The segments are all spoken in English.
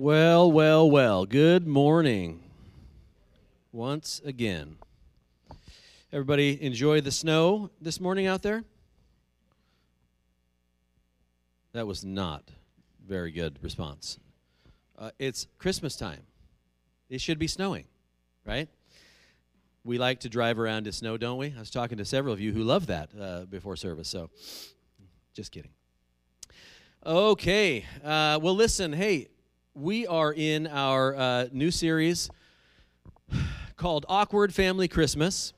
Well, well, well. Good morning. Once again. Everybody enjoy the snow this morning out there? That was not very good response. Uh, it's Christmas time. It should be snowing, right? We like to drive around in snow, don't we? I was talking to several of you who love that uh, before service, so just kidding. Okay. Uh, well, listen, hey, we are in our uh, new series called Awkward Family Christmas.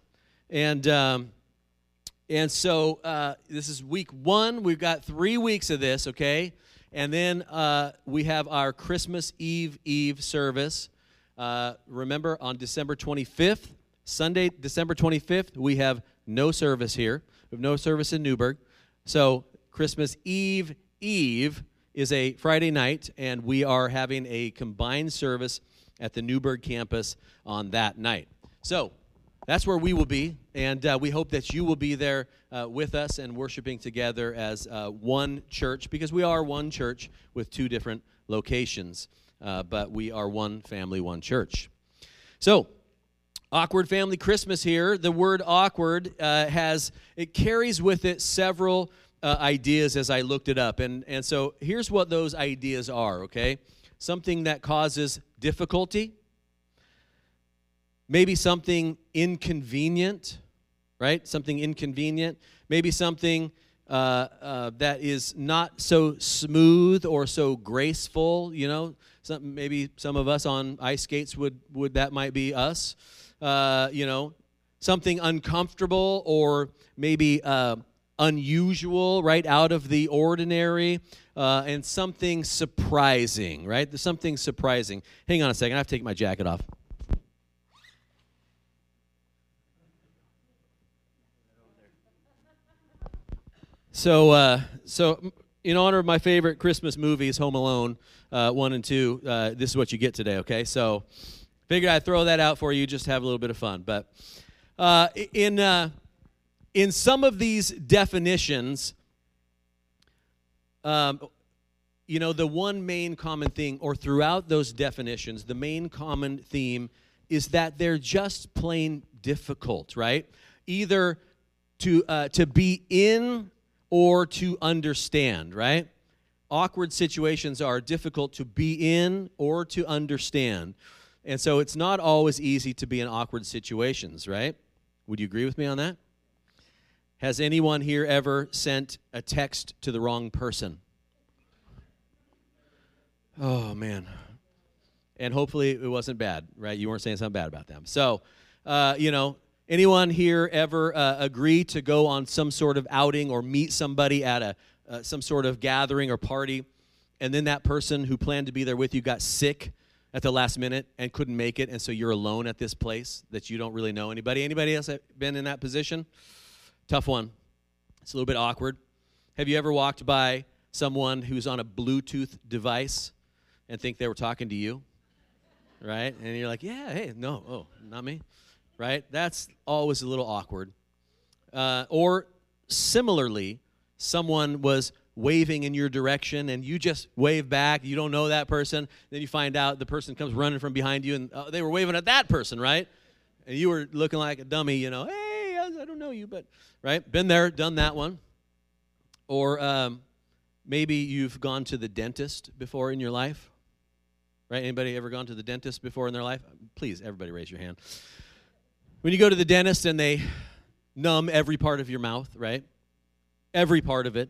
And, um, and so uh, this is week one. We've got three weeks of this, okay? And then uh, we have our Christmas Eve Eve service. Uh, remember, on December 25th, Sunday, December 25th, we have no service here. We have no service in Newberg. So, Christmas Eve Eve is a Friday night, and we are having a combined service at the Newberg campus on that night. So that's where we will be, and uh, we hope that you will be there uh, with us and worshiping together as uh, one church, because we are one church with two different locations, uh, but we are one family, one church. So, awkward family Christmas here. The word awkward uh, has, it carries with it several uh, ideas as I looked it up. And, and so here's what those ideas are, okay? Something that causes difficulty, maybe something inconvenient, right? Something inconvenient, maybe something uh, uh, that is not so smooth or so graceful, you know? Some, maybe some of us on ice skates would, would that might be us, uh, you know? Something uncomfortable or maybe uh, unusual, right, out of the ordinary, uh, and something surprising, right? Something surprising. Hang on a second, I have to take my jacket off. So, uh, so in honor of my favorite Christmas movies, Home Alone uh, one and two, uh, this is what you get today. Okay, so figured I'd throw that out for you, just have a little bit of fun. But uh, in uh, in some of these definitions, um, you know, the one main common thing, or throughout those definitions, the main common theme is that they're just plain difficult, right? Either to uh, to be in or to understand, right? Awkward situations are difficult to be in or to understand. And so it's not always easy to be in awkward situations, right? Would you agree with me on that? Has anyone here ever sent a text to the wrong person? Oh, man. And hopefully it wasn't bad, right? You weren't saying something bad about them. So, uh, you know, anyone here ever uh, agree to go on some sort of outing or meet somebody at a uh, some sort of gathering or party, and then that person who planned to be there with you got sick at the last minute and couldn't make it, and so you're alone at this place that you don't really know anybody? Anybody else been in that position? Tough one. It's a little bit awkward. Have you ever walked by someone who's on a Bluetooth device and think they were talking to you? Right? And you're like, yeah, hey, no, oh, not me. Right? That's always a little awkward. Uh, or similarly, someone was waving in your direction and you just wave back you don't know that person then you find out the person comes running from behind you and uh, they were waving at that person right and you were looking like a dummy you know hey I don't know you, but, right? Been there, done that one. Or um, maybe you've gone to the dentist before in your life, right? Anybody ever gone to the dentist before in their life? Please, everybody raise your hand. When you go to the dentist and they numb every part of your mouth, right? Every part of it.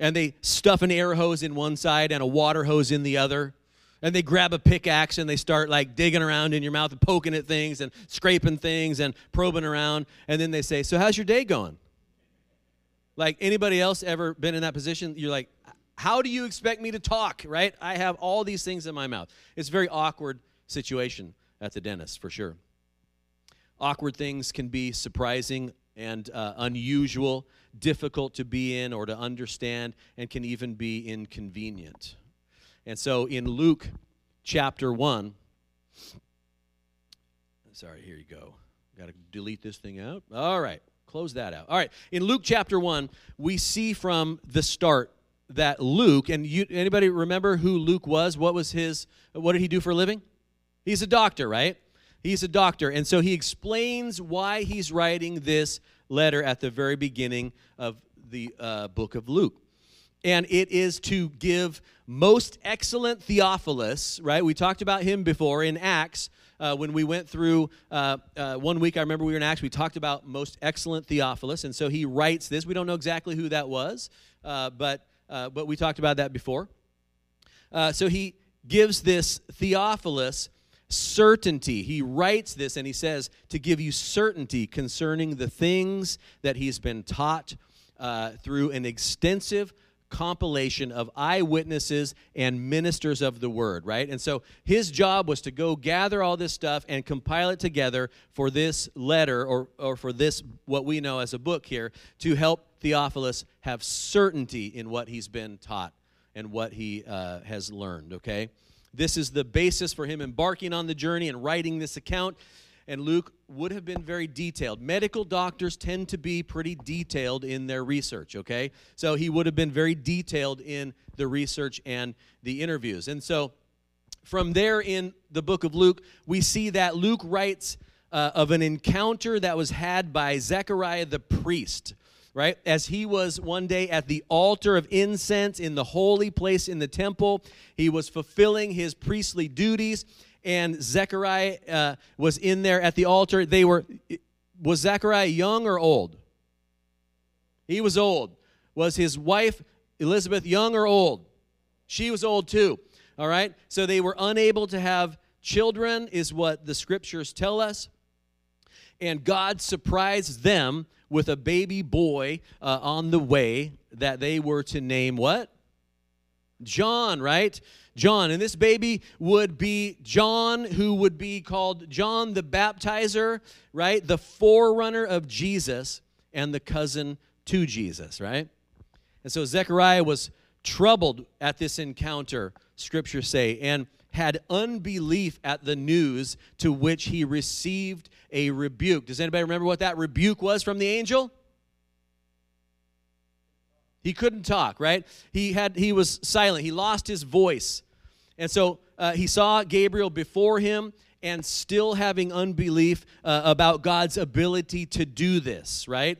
And they stuff an air hose in one side and a water hose in the other and they grab a pickaxe and they start like digging around in your mouth and poking at things and scraping things and probing around. And then they say so how's your day going? Like anybody else ever been in that position? You're like how do you expect me to talk? Right? I have all these things in my mouth. It's a very awkward situation at the dentist for sure. Awkward things can be surprising and uh, unusual difficult to be in or to understand and can even be inconvenient and so in Luke chapter 1, sorry, here you go. Got to delete this thing out. All right, close that out. All right, in Luke chapter 1, we see from the start that Luke, and you, anybody remember who Luke was? What was his, what did he do for a living? He's a doctor, right? He's a doctor. And so he explains why he's writing this letter at the very beginning of the uh, book of Luke. And it is to give most excellent Theophilus, right? We talked about him before in Acts. Uh, when we went through uh, uh, one week, I remember we were in Acts, we talked about most excellent Theophilus. And so he writes this. We don't know exactly who that was, uh, but, uh, but we talked about that before. Uh, so he gives this Theophilus certainty. He writes this and he says to give you certainty concerning the things that he's been taught uh, through an extensive compilation of eyewitnesses and ministers of the word, right? And so his job was to go gather all this stuff and compile it together for this letter or, or for this, what we know as a book here, to help Theophilus have certainty in what he's been taught and what he uh, has learned, okay? This is the basis for him embarking on the journey and writing this account. And Luke would have been very detailed. Medical doctors tend to be pretty detailed in their research, okay? So he would have been very detailed in the research and the interviews. And so from there in the book of Luke, we see that Luke writes uh, of an encounter that was had by Zechariah the priest right? As he was one day at the altar of incense in the holy place in the temple, he was fulfilling his priestly duties, and Zechariah uh, was in there at the altar. They were, was Zechariah young or old? He was old. Was his wife Elizabeth young or old? She was old too. All right? So they were unable to have children, is what the scriptures tell us. And God surprised them with a baby boy uh, on the way that they were to name what? John, right? John. And this baby would be John, who would be called John the Baptizer, right? The forerunner of Jesus and the cousin to Jesus, right? And so Zechariah was troubled at this encounter, scriptures say, and had unbelief at the news to which he received a rebuke. Does anybody remember what that rebuke was from the angel? He couldn't talk, right? He had he was silent. He lost his voice. And so uh, he saw Gabriel before him and still having unbelief uh, about God's ability to do this, right?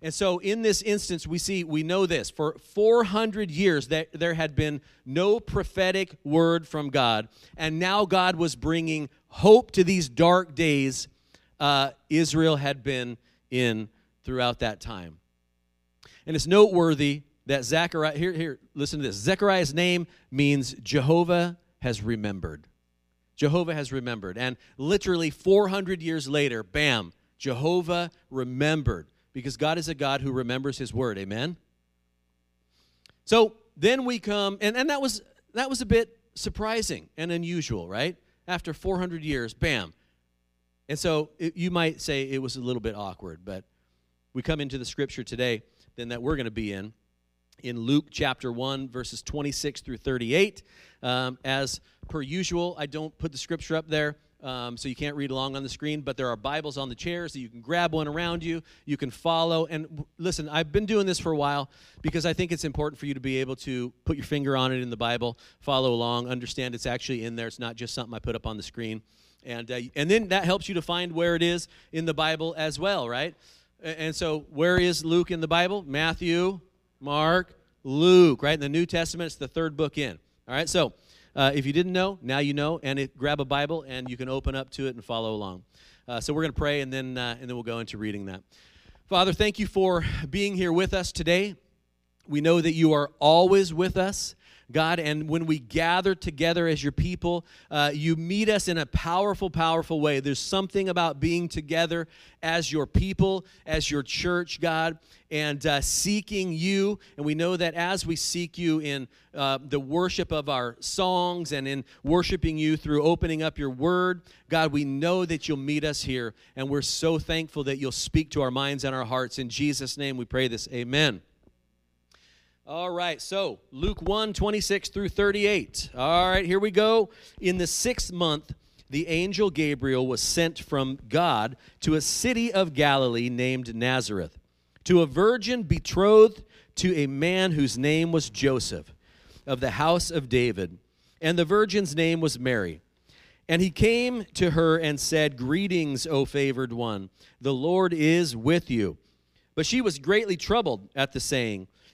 And so in this instance, we see, we know this. For 400 years, that there had been no prophetic word from God. And now God was bringing hope to these dark days uh, Israel had been in throughout that time. And it's noteworthy that Zechariah, here, here, listen to this. Zechariah's name means Jehovah has remembered. Jehovah has remembered. And literally 400 years later, bam, Jehovah remembered because God is a God who remembers his word. Amen? So then we come, and, and that was that was a bit surprising and unusual, right? After 400 years, bam, and so it, you might say it was a little bit awkward, but we come into the scripture today then that we're going to be in in Luke chapter 1, verses 26 through 38. Um, as per usual, I don't put the scripture up there. Um, so you can't read along on the screen, but there are Bibles on the chairs that you can grab one around you. You can follow. And listen, I've been doing this for a while because I think it's important for you to be able to put your finger on it in the Bible, follow along, understand it's actually in there. It's not just something I put up on the screen. And, uh, and then that helps you to find where it is in the Bible as well, right? And so, where is Luke in the Bible? Matthew, Mark, Luke, right? In the New Testament, it's the third book in. All right, so uh, if you didn't know, now you know, and it, grab a Bible and you can open up to it and follow along. Uh, so we're going to pray and then, uh, and then we'll go into reading that. Father, thank you for being here with us today. We know that you are always with us. God, and when we gather together as your people, uh, you meet us in a powerful, powerful way. There's something about being together as your people, as your church, God, and uh, seeking you. And we know that as we seek you in uh, the worship of our songs and in worshiping you through opening up your word, God, we know that you'll meet us here. And we're so thankful that you'll speak to our minds and our hearts. In Jesus' name we pray this. Amen. All right, so Luke 1 26 through 38. All right, here we go. In the sixth month, the angel Gabriel was sent from God to a city of Galilee named Nazareth, to a virgin betrothed to a man whose name was Joseph, of the house of David, and the virgin's name was Mary. And he came to her and said, Greetings, O favored one, the Lord is with you. But she was greatly troubled at the saying,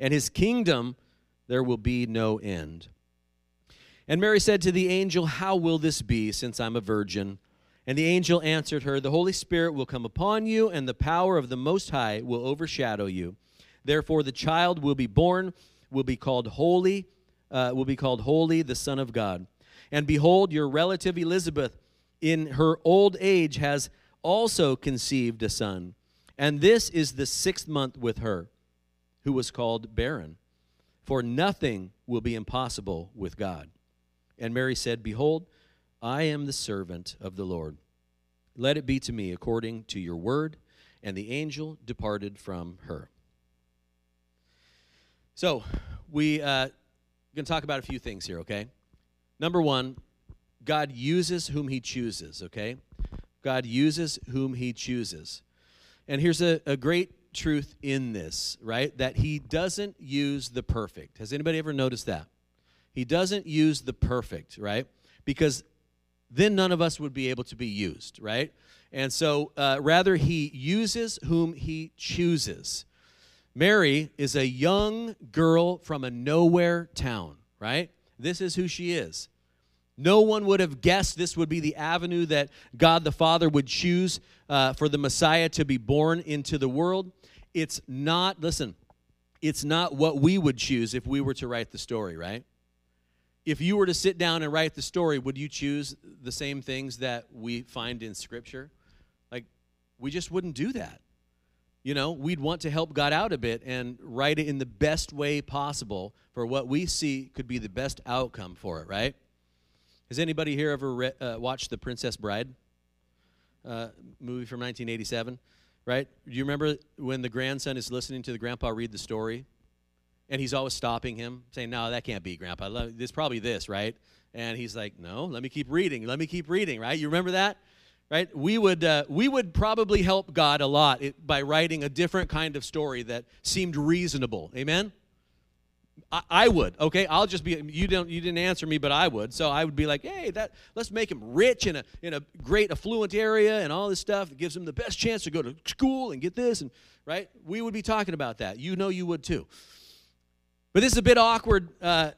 And his kingdom there will be no end. And Mary said to the angel, How will this be, since I'm a virgin? And the angel answered her, The Holy Spirit will come upon you, and the power of the Most High will overshadow you. Therefore, the child will be born, will be called holy, uh, will be called holy, the Son of God. And behold, your relative Elizabeth, in her old age, has also conceived a son. And this is the sixth month with her, who was called barren. For nothing will be impossible with God. And Mary said, Behold, I am the servant of the Lord. Let it be to me according to your word. And the angel departed from her. So, we uh, going to talk about a few things here, okay? Number one, God uses whom he chooses, okay? God uses whom he chooses. And here's a, a great truth in this, right? That he doesn't use the perfect. Has anybody ever noticed that? He doesn't use the perfect, right? Because then none of us would be able to be used, right? And so uh, rather, he uses whom he chooses. Mary is a young girl from a nowhere town, right? This is who she is. No one would have guessed this would be the avenue that God the Father would choose uh, for the Messiah to be born into the world. It's not, listen, it's not what we would choose if we were to write the story, right? If you were to sit down and write the story, would you choose the same things that we find in Scripture? Like, we just wouldn't do that. You know, we'd want to help God out a bit and write it in the best way possible for what we see could be the best outcome for it, right? Has anybody here ever re- uh, watched The Princess Bride uh, movie from 1987? Right? Do you remember when the grandson is listening to the grandpa read the story? And he's always stopping him, saying, No, that can't be, Grandpa. It's probably this, right? And he's like, No, let me keep reading. Let me keep reading, right? You remember that? Right? We would, uh, we would probably help God a lot by writing a different kind of story that seemed reasonable. Amen? I, would, okay? I'll just be you don't you didn't answer me, but I would. So I would be like, hey, that let's make him rich in a in a great affluent area and all this stuff. It gives him the best chance to go to school and get this and right. We would be talking about that. You know, you would too. But this is a bit awkward. Uh,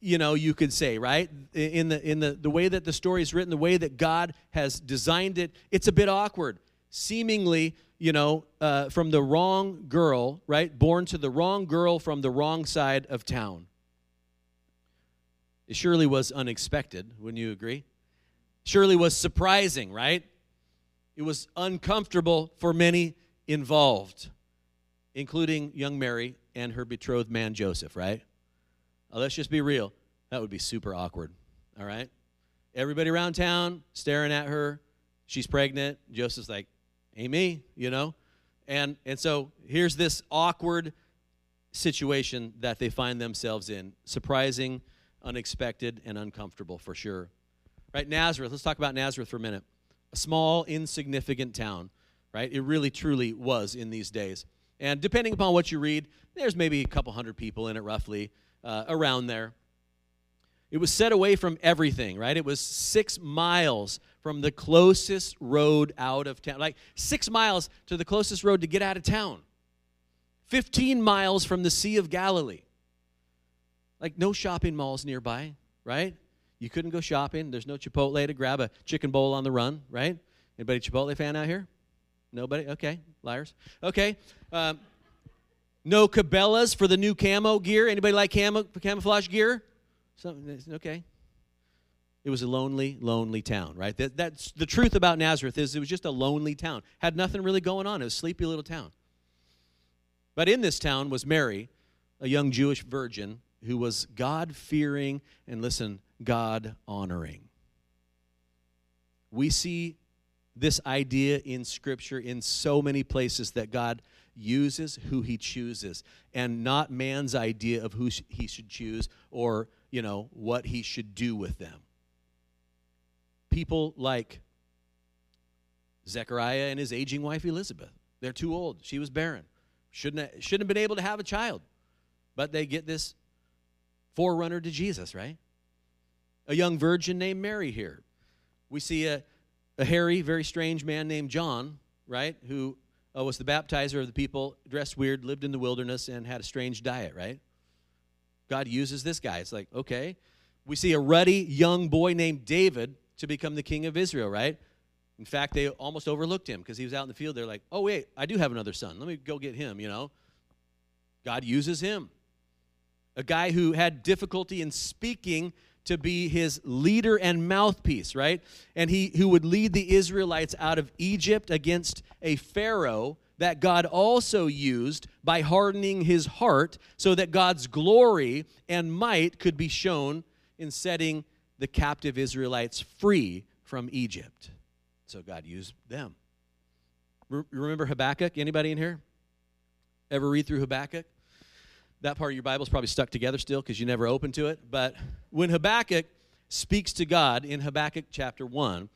you know, you could say, right? In the in the the way that the story is written, the way that God has designed it, it's a bit awkward. Seemingly, you know, uh, from the wrong girl, right? Born to the wrong girl from the wrong side of town. It surely was unexpected, wouldn't you agree? Surely was surprising, right? It was uncomfortable for many involved, including young Mary and her betrothed man Joseph, right? Uh, let's just be real. That would be super awkward, all right? Everybody around town staring at her. She's pregnant. Joseph's like, me, you know? And, and so here's this awkward situation that they find themselves in surprising, unexpected, and uncomfortable for sure. Right? Nazareth, let's talk about Nazareth for a minute. A small, insignificant town, right? It really, truly was in these days. And depending upon what you read, there's maybe a couple hundred people in it roughly, uh, around there. It was set away from everything, right? It was six miles from the closest road out of town. Like six miles to the closest road to get out of town. 15 miles from the Sea of Galilee. Like no shopping malls nearby, right? You couldn't go shopping. There's no Chipotle to grab a chicken bowl on the run, right? Anybody Chipotle fan out here? Nobody? Okay, liars. Okay. Um, no Cabela's for the new camo gear. Anybody like camo, camouflage gear? Something, that's okay. It was a lonely, lonely town, right? That, that's the truth about Nazareth is it was just a lonely town. Had nothing really going on. It was a sleepy little town. But in this town was Mary, a young Jewish virgin who was God fearing and, listen, God honoring. We see this idea in Scripture in so many places that God uses who he chooses and not man's idea of who he should choose or, you know, what he should do with them. People like Zechariah and his aging wife Elizabeth. They're too old. She was barren. Shouldn't have, shouldn't have been able to have a child. But they get this forerunner to Jesus, right? A young virgin named Mary here. We see a, a hairy, very strange man named John, right? Who uh, was the baptizer of the people, dressed weird, lived in the wilderness, and had a strange diet, right? God uses this guy. It's like, okay. We see a ruddy young boy named David to become the king of Israel, right? In fact, they almost overlooked him because he was out in the field. They're like, oh, wait, I do have another son. Let me go get him, you know. God uses him. A guy who had difficulty in speaking to be his leader and mouthpiece, right? And he who would lead the Israelites out of Egypt against a Pharaoh that God also used by hardening his heart so that God's glory and might could be shown in setting the captive Israelites free from Egypt. So God used them. Remember Habakkuk? Anybody in here? Ever read through Habakkuk? That part of your Bible is probably stuck together still because you never opened to it. But when Habakkuk speaks to God in Habakkuk chapter 1,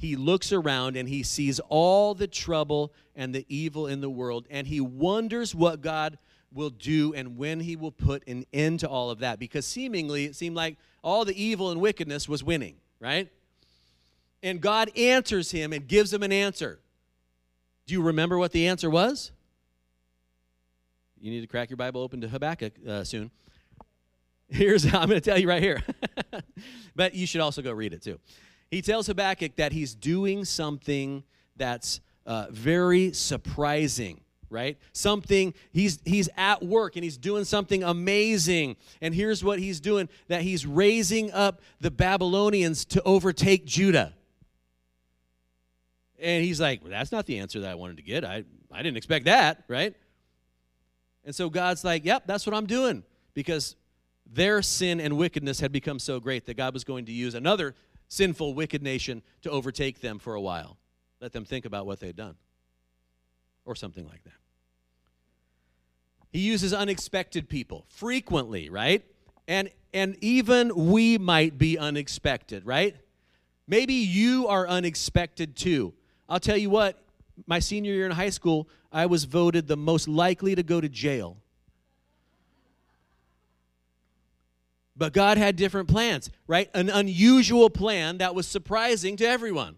he looks around and he sees all the trouble and the evil in the world, and he wonders what God will do and when he will put an end to all of that because seemingly it seemed like all the evil and wickedness was winning, right? And God answers him and gives him an answer. Do you remember what the answer was? You need to crack your Bible open to Habakkuk uh, soon. Here's, I'm going to tell you right here. but you should also go read it too. He tells Habakkuk that he's doing something that's uh, very surprising right something he's he's at work and he's doing something amazing and here's what he's doing that he's raising up the babylonians to overtake judah and he's like, well, that's not the answer that I wanted to get. I, I didn't expect that, right? And so God's like, yep, that's what I'm doing. Because their sin and wickedness had become so great that God was going to use another sinful, wicked nation to overtake them for a while. Let them think about what they'd done. Or something like that. He uses unexpected people frequently, right? And and even we might be unexpected, right? Maybe you are unexpected too. I'll tell you what, my senior year in high school, I was voted the most likely to go to jail. But God had different plans, right? An unusual plan that was surprising to everyone.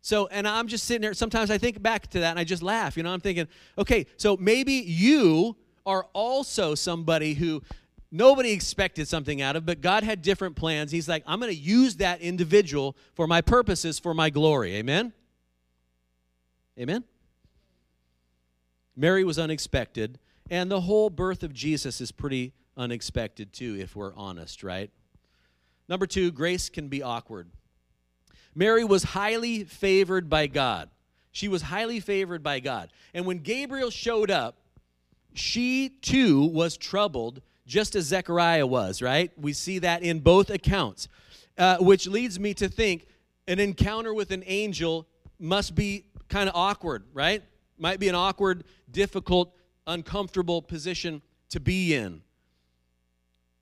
So, and I'm just sitting there, sometimes I think back to that and I just laugh. You know, I'm thinking, okay, so maybe you are also somebody who nobody expected something out of, but God had different plans. He's like, I'm going to use that individual for my purposes, for my glory. Amen? Amen? Mary was unexpected, and the whole birth of Jesus is pretty unexpected too, if we're honest, right? Number two, grace can be awkward. Mary was highly favored by God. She was highly favored by God. And when Gabriel showed up, she too was troubled, just as Zechariah was, right? We see that in both accounts, uh, which leads me to think an encounter with an angel must be kind of awkward, right? Might be an awkward, difficult, uncomfortable position to be in.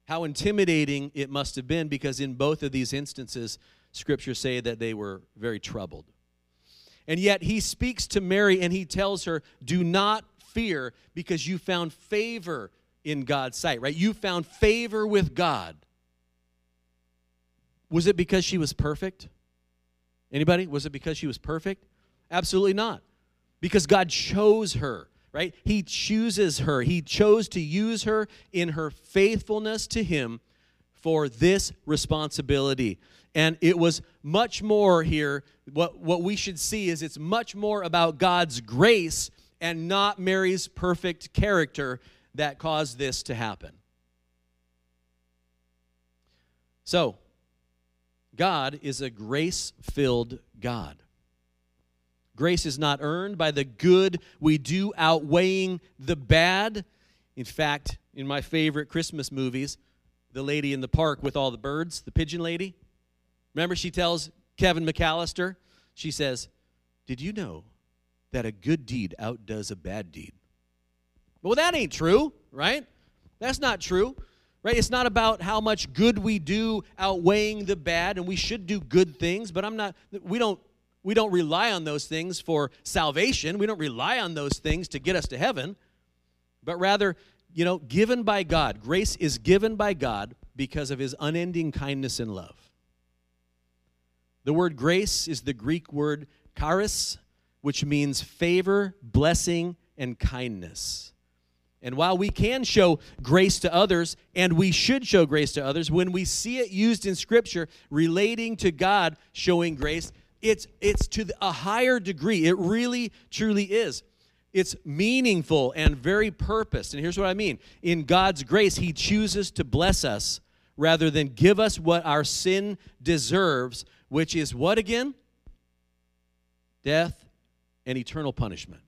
How intimidating it must have been because in both of these instances, scriptures say that they were very troubled. And yet he speaks to Mary and he tells her, Do not fear because you found favor in God's sight, right? You found favor with God. Was it because she was perfect? Anybody? Was it because she was perfect? Absolutely not. Because God chose her, right? He chooses her. He chose to use her in her faithfulness to Him for this responsibility. And it was much more here. What, what we should see is it's much more about God's grace and not Mary's perfect character that caused this to happen. So, God is a grace filled God. Grace is not earned by the good we do outweighing the bad. In fact, in my favorite Christmas movies, the lady in the park with all the birds, the pigeon lady, remember she tells Kevin McCallister, she says, Did you know that a good deed outdoes a bad deed? Well, that ain't true, right? That's not true. Right? It's not about how much good we do outweighing the bad, and we should do good things, but I'm not, we don't we don't rely on those things for salvation. We don't rely on those things to get us to heaven, but rather, you know, given by God. Grace is given by God because of his unending kindness and love. The word grace is the Greek word charis, which means favor, blessing, and kindness. And while we can show grace to others, and we should show grace to others, when we see it used in Scripture relating to God showing grace, it's, it's to a higher degree. It really, truly is. It's meaningful and very purposed. And here's what I mean in God's grace, He chooses to bless us rather than give us what our sin deserves, which is what again? Death and eternal punishment.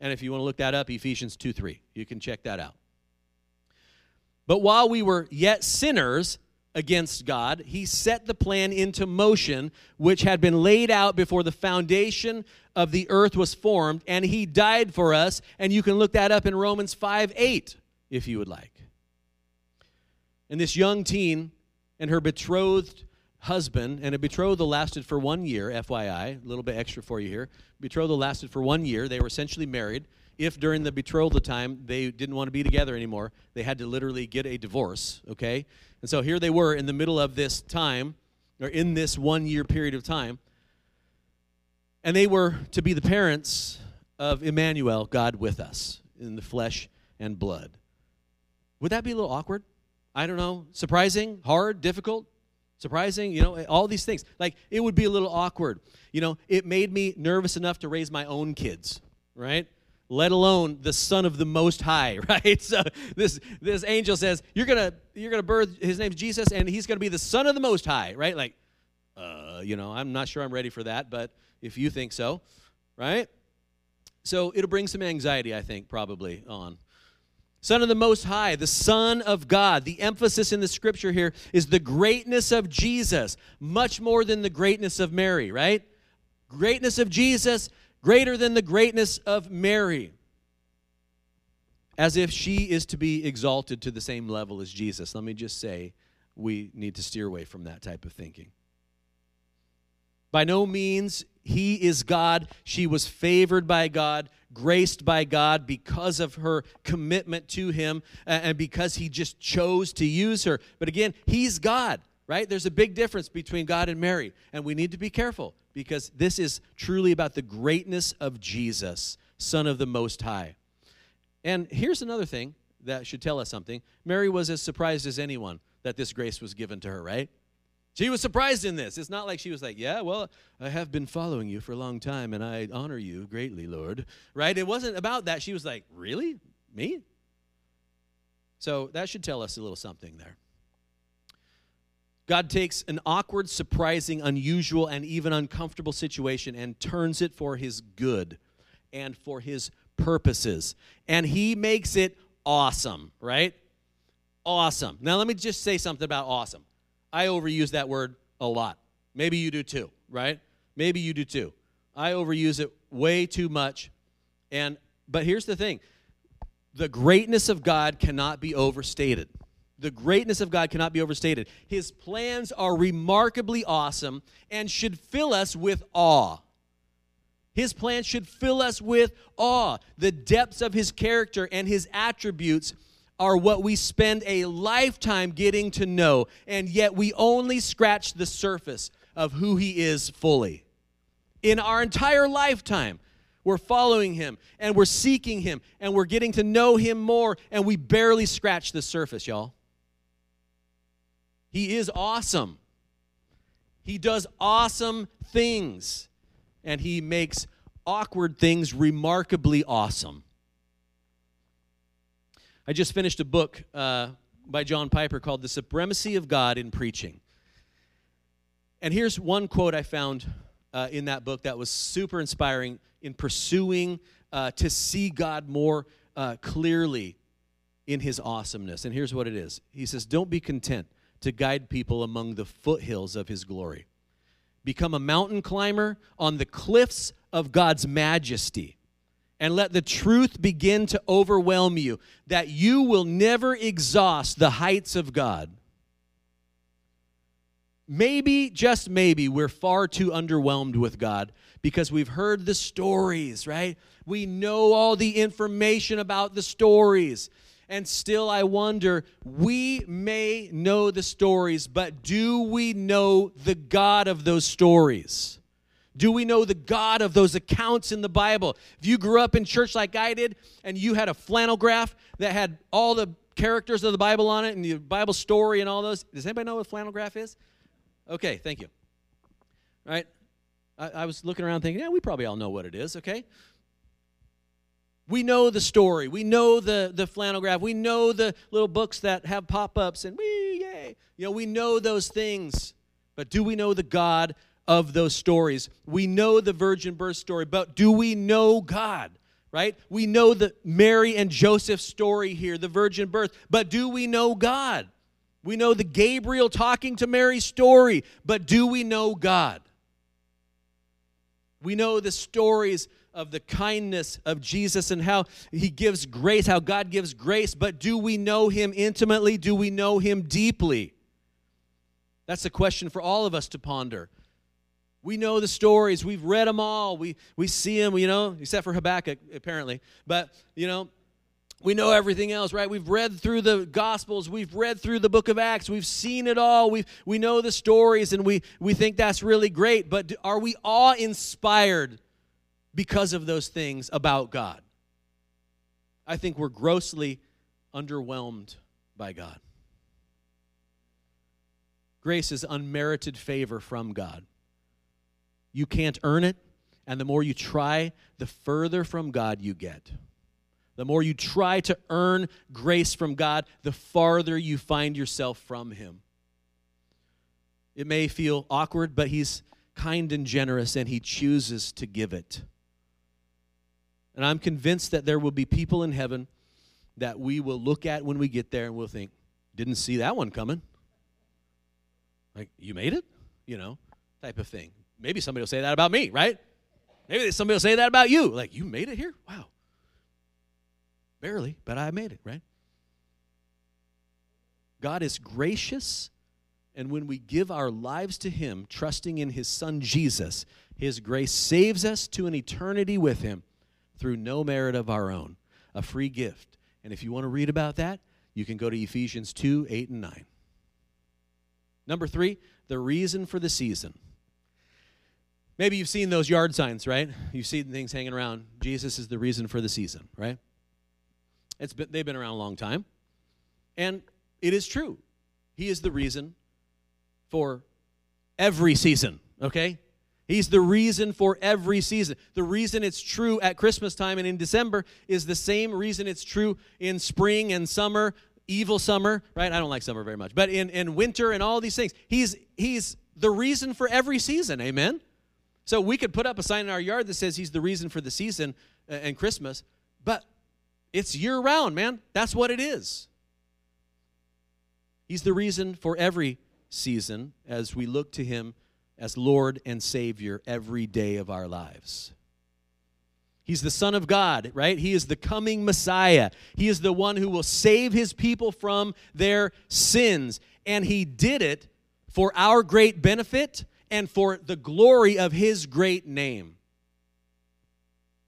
And if you want to look that up, Ephesians 2 3. You can check that out. But while we were yet sinners against God, he set the plan into motion, which had been laid out before the foundation of the earth was formed, and he died for us. And you can look that up in Romans 5 8, if you would like. And this young teen and her betrothed husband, and a betrothal lasted for one year, FYI, a little bit extra for you here. Betrothal lasted for one year. They were essentially married. If during the betrothal time they didn't want to be together anymore, they had to literally get a divorce, okay? And so here they were in the middle of this time, or in this one year period of time, and they were to be the parents of Emmanuel, God with us, in the flesh and blood. Would that be a little awkward? I don't know. Surprising? Hard? Difficult? surprising you know all these things like it would be a little awkward you know it made me nervous enough to raise my own kids right let alone the son of the most high right so this this angel says you're gonna you're gonna birth his name's jesus and he's gonna be the son of the most high right like uh you know i'm not sure i'm ready for that but if you think so right so it'll bring some anxiety i think probably on Son of the Most High, the Son of God. The emphasis in the scripture here is the greatness of Jesus, much more than the greatness of Mary, right? Greatness of Jesus, greater than the greatness of Mary. As if she is to be exalted to the same level as Jesus. Let me just say, we need to steer away from that type of thinking. By no means he is God. She was favored by God, graced by God because of her commitment to Him and because He just chose to use her. But again, He's God, right? There's a big difference between God and Mary, and we need to be careful because this is truly about the greatness of Jesus, Son of the Most High. And here's another thing that should tell us something Mary was as surprised as anyone that this grace was given to her, right? She was surprised in this. It's not like she was like, Yeah, well, I have been following you for a long time and I honor you greatly, Lord. Right? It wasn't about that. She was like, Really? Me? So that should tell us a little something there. God takes an awkward, surprising, unusual, and even uncomfortable situation and turns it for his good and for his purposes. And he makes it awesome, right? Awesome. Now, let me just say something about awesome. I overuse that word a lot. Maybe you do too, right? Maybe you do too. I overuse it way too much. And but here's the thing. The greatness of God cannot be overstated. The greatness of God cannot be overstated. His plans are remarkably awesome and should fill us with awe. His plans should fill us with awe. The depths of his character and his attributes are what we spend a lifetime getting to know, and yet we only scratch the surface of who He is fully. In our entire lifetime, we're following Him and we're seeking Him and we're getting to know Him more, and we barely scratch the surface, y'all. He is awesome. He does awesome things, and He makes awkward things remarkably awesome. I just finished a book uh, by John Piper called The Supremacy of God in Preaching. And here's one quote I found uh, in that book that was super inspiring in pursuing uh, to see God more uh, clearly in his awesomeness. And here's what it is He says, Don't be content to guide people among the foothills of his glory. Become a mountain climber on the cliffs of God's majesty. And let the truth begin to overwhelm you that you will never exhaust the heights of God. Maybe, just maybe, we're far too underwhelmed with God because we've heard the stories, right? We know all the information about the stories. And still, I wonder, we may know the stories, but do we know the God of those stories? Do we know the God of those accounts in the Bible? If you grew up in church like I did and you had a flannel graph that had all the characters of the Bible on it and the Bible story and all those, does anybody know what a flannel graph is? Okay, thank you. All right? I, I was looking around thinking, yeah, we probably all know what it is, okay? We know the story. We know the, the flannel graph. We know the little books that have pop ups and we, yay. You know, we know those things. But do we know the God of those stories? We know the virgin birth story, but do we know God? Right? We know the Mary and Joseph story here, the virgin birth, but do we know God? We know the Gabriel talking to Mary story, but do we know God? We know the stories of the kindness of Jesus and how he gives grace, how God gives grace, but do we know him intimately? Do we know him deeply? That's a question for all of us to ponder. We know the stories. We've read them all. We, we see them, you know, except for Habakkuk, apparently. But, you know, we know everything else, right? We've read through the Gospels, we've read through the book of Acts, we've seen it all, we we know the stories, and we, we think that's really great. But are we awe inspired because of those things about God? I think we're grossly underwhelmed by God. Grace is unmerited favor from God. You can't earn it, and the more you try, the further from God you get. The more you try to earn grace from God, the farther you find yourself from Him. It may feel awkward, but He's kind and generous, and He chooses to give it. And I'm convinced that there will be people in heaven that we will look at when we get there and we'll think, didn't see that one coming. Like, you made it? You know, type of thing. Maybe somebody will say that about me, right? Maybe somebody will say that about you. Like, you made it here? Wow. Barely, but I made it, right? God is gracious, and when we give our lives to Him, trusting in His Son Jesus, His grace saves us to an eternity with Him through no merit of our own, a free gift. And if you want to read about that, you can go to Ephesians 2 8 and 9. Number three, the reason for the season. Maybe you've seen those yard signs, right? You've seen things hanging around. Jesus is the reason for the season, right? It's been, they've been around a long time. And it is true. He is the reason for every season, okay? He's the reason for every season. The reason it's true at Christmas time and in December is the same reason it's true in spring and summer, evil summer, right? I don't like summer very much, but in, in winter and all these things. He's, he's the reason for every season, amen? So we could put up a sign in our yard that says he's the reason for the season uh, and Christmas, but it's year round, man. That's what it is. He's the reason for every season as we look to Him as Lord and Savior every day of our lives. He's the Son of God, right? He is the coming Messiah. He is the one who will save His people from their sins. And He did it for our great benefit and for the glory of His great name.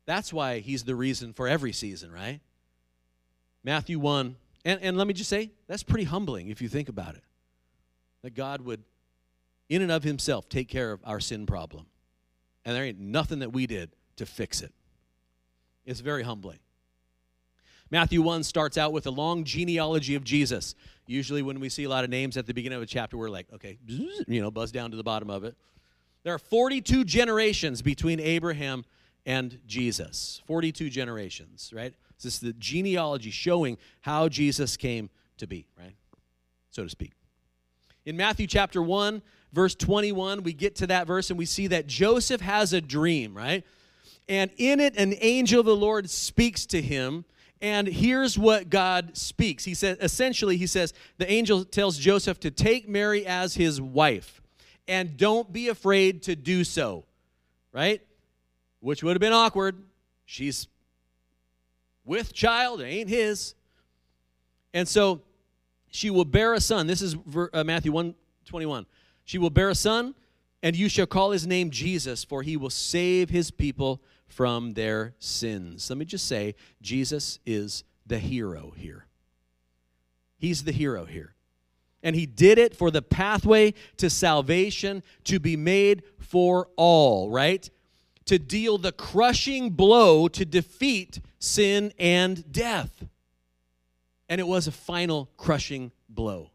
That's why He's the reason for every season, right? Matthew 1. And, and let me just say, that's pretty humbling if you think about it. That God would, in and of himself, take care of our sin problem. And there ain't nothing that we did to fix it. It's very humbling. Matthew 1 starts out with a long genealogy of Jesus. Usually, when we see a lot of names at the beginning of a chapter, we're like, okay, you know, buzz down to the bottom of it. There are 42 generations between Abraham and Jesus. 42 generations, right? This is the genealogy showing how Jesus came to be, right? So to speak. In Matthew chapter 1, verse 21, we get to that verse and we see that Joseph has a dream, right? And in it, an angel of the Lord speaks to him. And here's what God speaks. He says, essentially, he says, the angel tells Joseph to take Mary as his wife and don't be afraid to do so, right? Which would have been awkward. She's with child, it ain't his. And so she will bear a son. This is uh, Matthew 1 21. She will bear a son, and you shall call his name Jesus, for he will save his people from their sins. Let me just say, Jesus is the hero here. He's the hero here. And he did it for the pathway to salvation to be made for all, right? To deal the crushing blow to defeat sin and death. And it was a final crushing blow.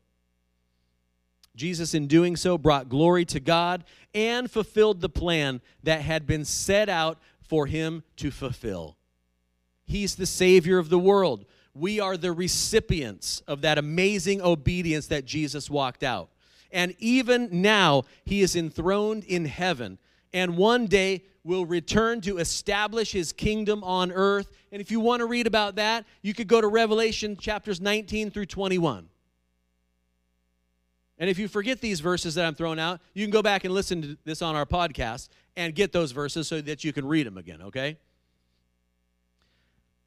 Jesus, in doing so, brought glory to God and fulfilled the plan that had been set out for him to fulfill. He's the Savior of the world. We are the recipients of that amazing obedience that Jesus walked out. And even now, he is enthroned in heaven and one day will return to establish his kingdom on earth. And if you want to read about that, you could go to Revelation chapters 19 through 21. And if you forget these verses that I'm throwing out, you can go back and listen to this on our podcast and get those verses so that you can read them again, okay?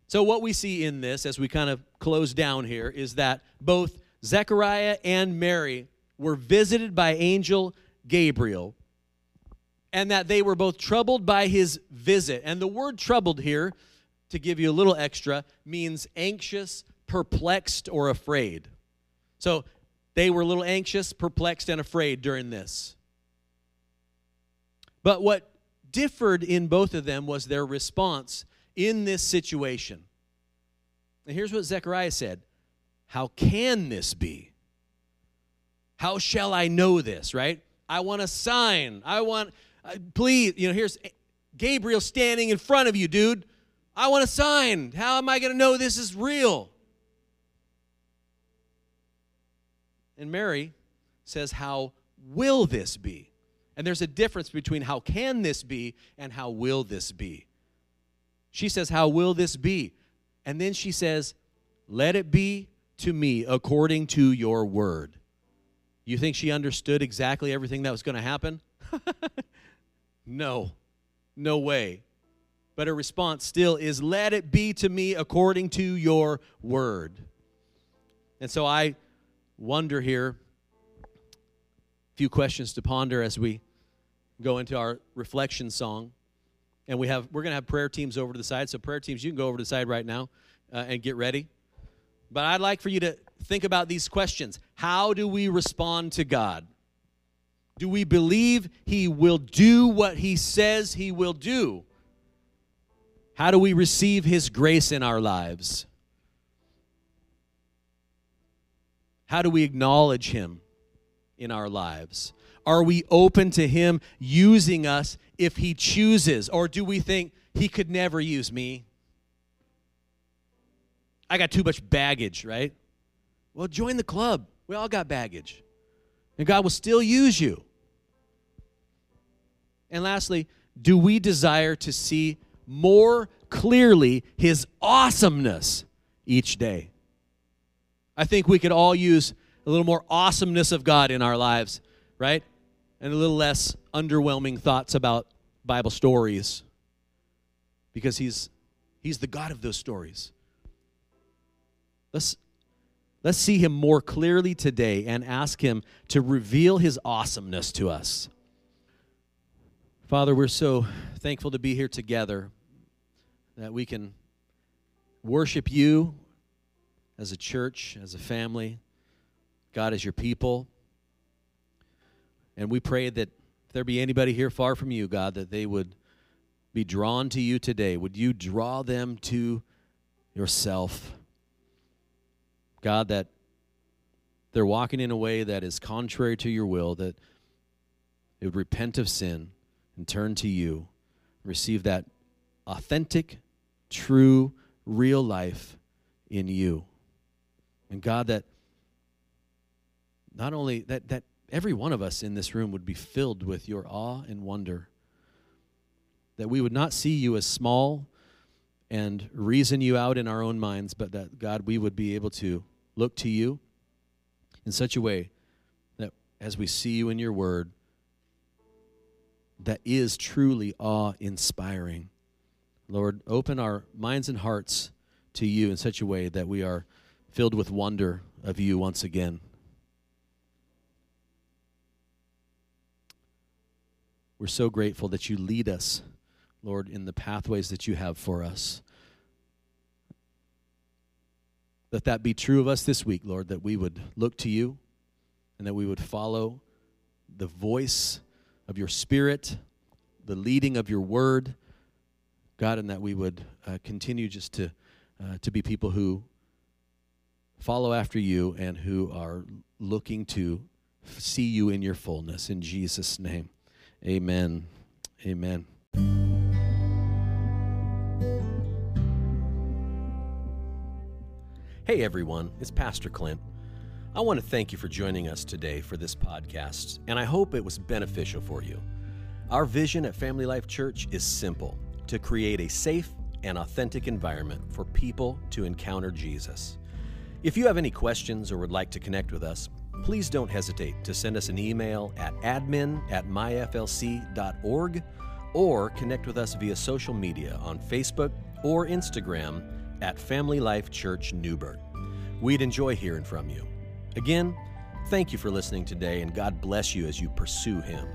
So, what we see in this as we kind of close down here is that both Zechariah and Mary were visited by angel Gabriel and that they were both troubled by his visit. And the word troubled here, to give you a little extra, means anxious, perplexed, or afraid. So they were a little anxious, perplexed, and afraid during this. But what differed in both of them was their response in this situation. And here's what Zechariah said How can this be? How shall I know this, right? I want a sign. I want, Uh, please, you know, here's Gabriel standing in front of you, dude. I want a sign. How am I going to know this is real? And Mary says, How will this be? And there's a difference between how can this be and how will this be. She says, How will this be? And then she says, Let it be to me according to your word. You think she understood exactly everything that was going to happen? no, no way. But her response still is, Let it be to me according to your word. And so I wonder here. A few questions to ponder as we go into our reflection song. And we have we're going to have prayer teams over to the side. So prayer teams, you can go over to the side right now uh, and get ready. But I'd like for you to think about these questions. How do we respond to God? Do we believe he will do what he says he will do? How do we receive his grace in our lives? How do we acknowledge Him in our lives? Are we open to Him using us if He chooses? Or do we think He could never use me? I got too much baggage, right? Well, join the club. We all got baggage. And God will still use you. And lastly, do we desire to see more clearly His awesomeness each day? I think we could all use a little more awesomeness of God in our lives, right? And a little less underwhelming thoughts about Bible stories because he's he's the God of those stories. Let's let's see him more clearly today and ask him to reveal his awesomeness to us. Father, we're so thankful to be here together that we can worship you as a church, as a family, God, as your people. And we pray that if there be anybody here far from you, God, that they would be drawn to you today. Would you draw them to yourself? God, that they're walking in a way that is contrary to your will, that they would repent of sin and turn to you, receive that authentic, true, real life in you. And God, that not only that, that every one of us in this room would be filled with your awe and wonder. That we would not see you as small and reason you out in our own minds, but that, God, we would be able to look to you in such a way that as we see you in your word, that is truly awe inspiring. Lord, open our minds and hearts to you in such a way that we are filled with wonder of you once again. We're so grateful that you lead us, Lord, in the pathways that you have for us. Let that be true of us this week, Lord, that we would look to you and that we would follow the voice of your Spirit, the leading of your word, God, and that we would uh, continue just to, uh, to be people who follow after you and who are looking to see you in your fullness. In Jesus' name, amen. Amen. Hey everyone, it's Pastor Clint. I want to thank you for joining us today for this podcast, and I hope it was beneficial for you. Our vision at Family Life Church is simple to create a safe and authentic environment for people to encounter Jesus. If you have any questions or would like to connect with us, please don't hesitate to send us an email at admin at myflc.org or connect with us via social media on Facebook or Instagram at Family Life Church Newberg. We'd enjoy hearing from you. Again, thank you for listening today, and God bless you as you pursue Him.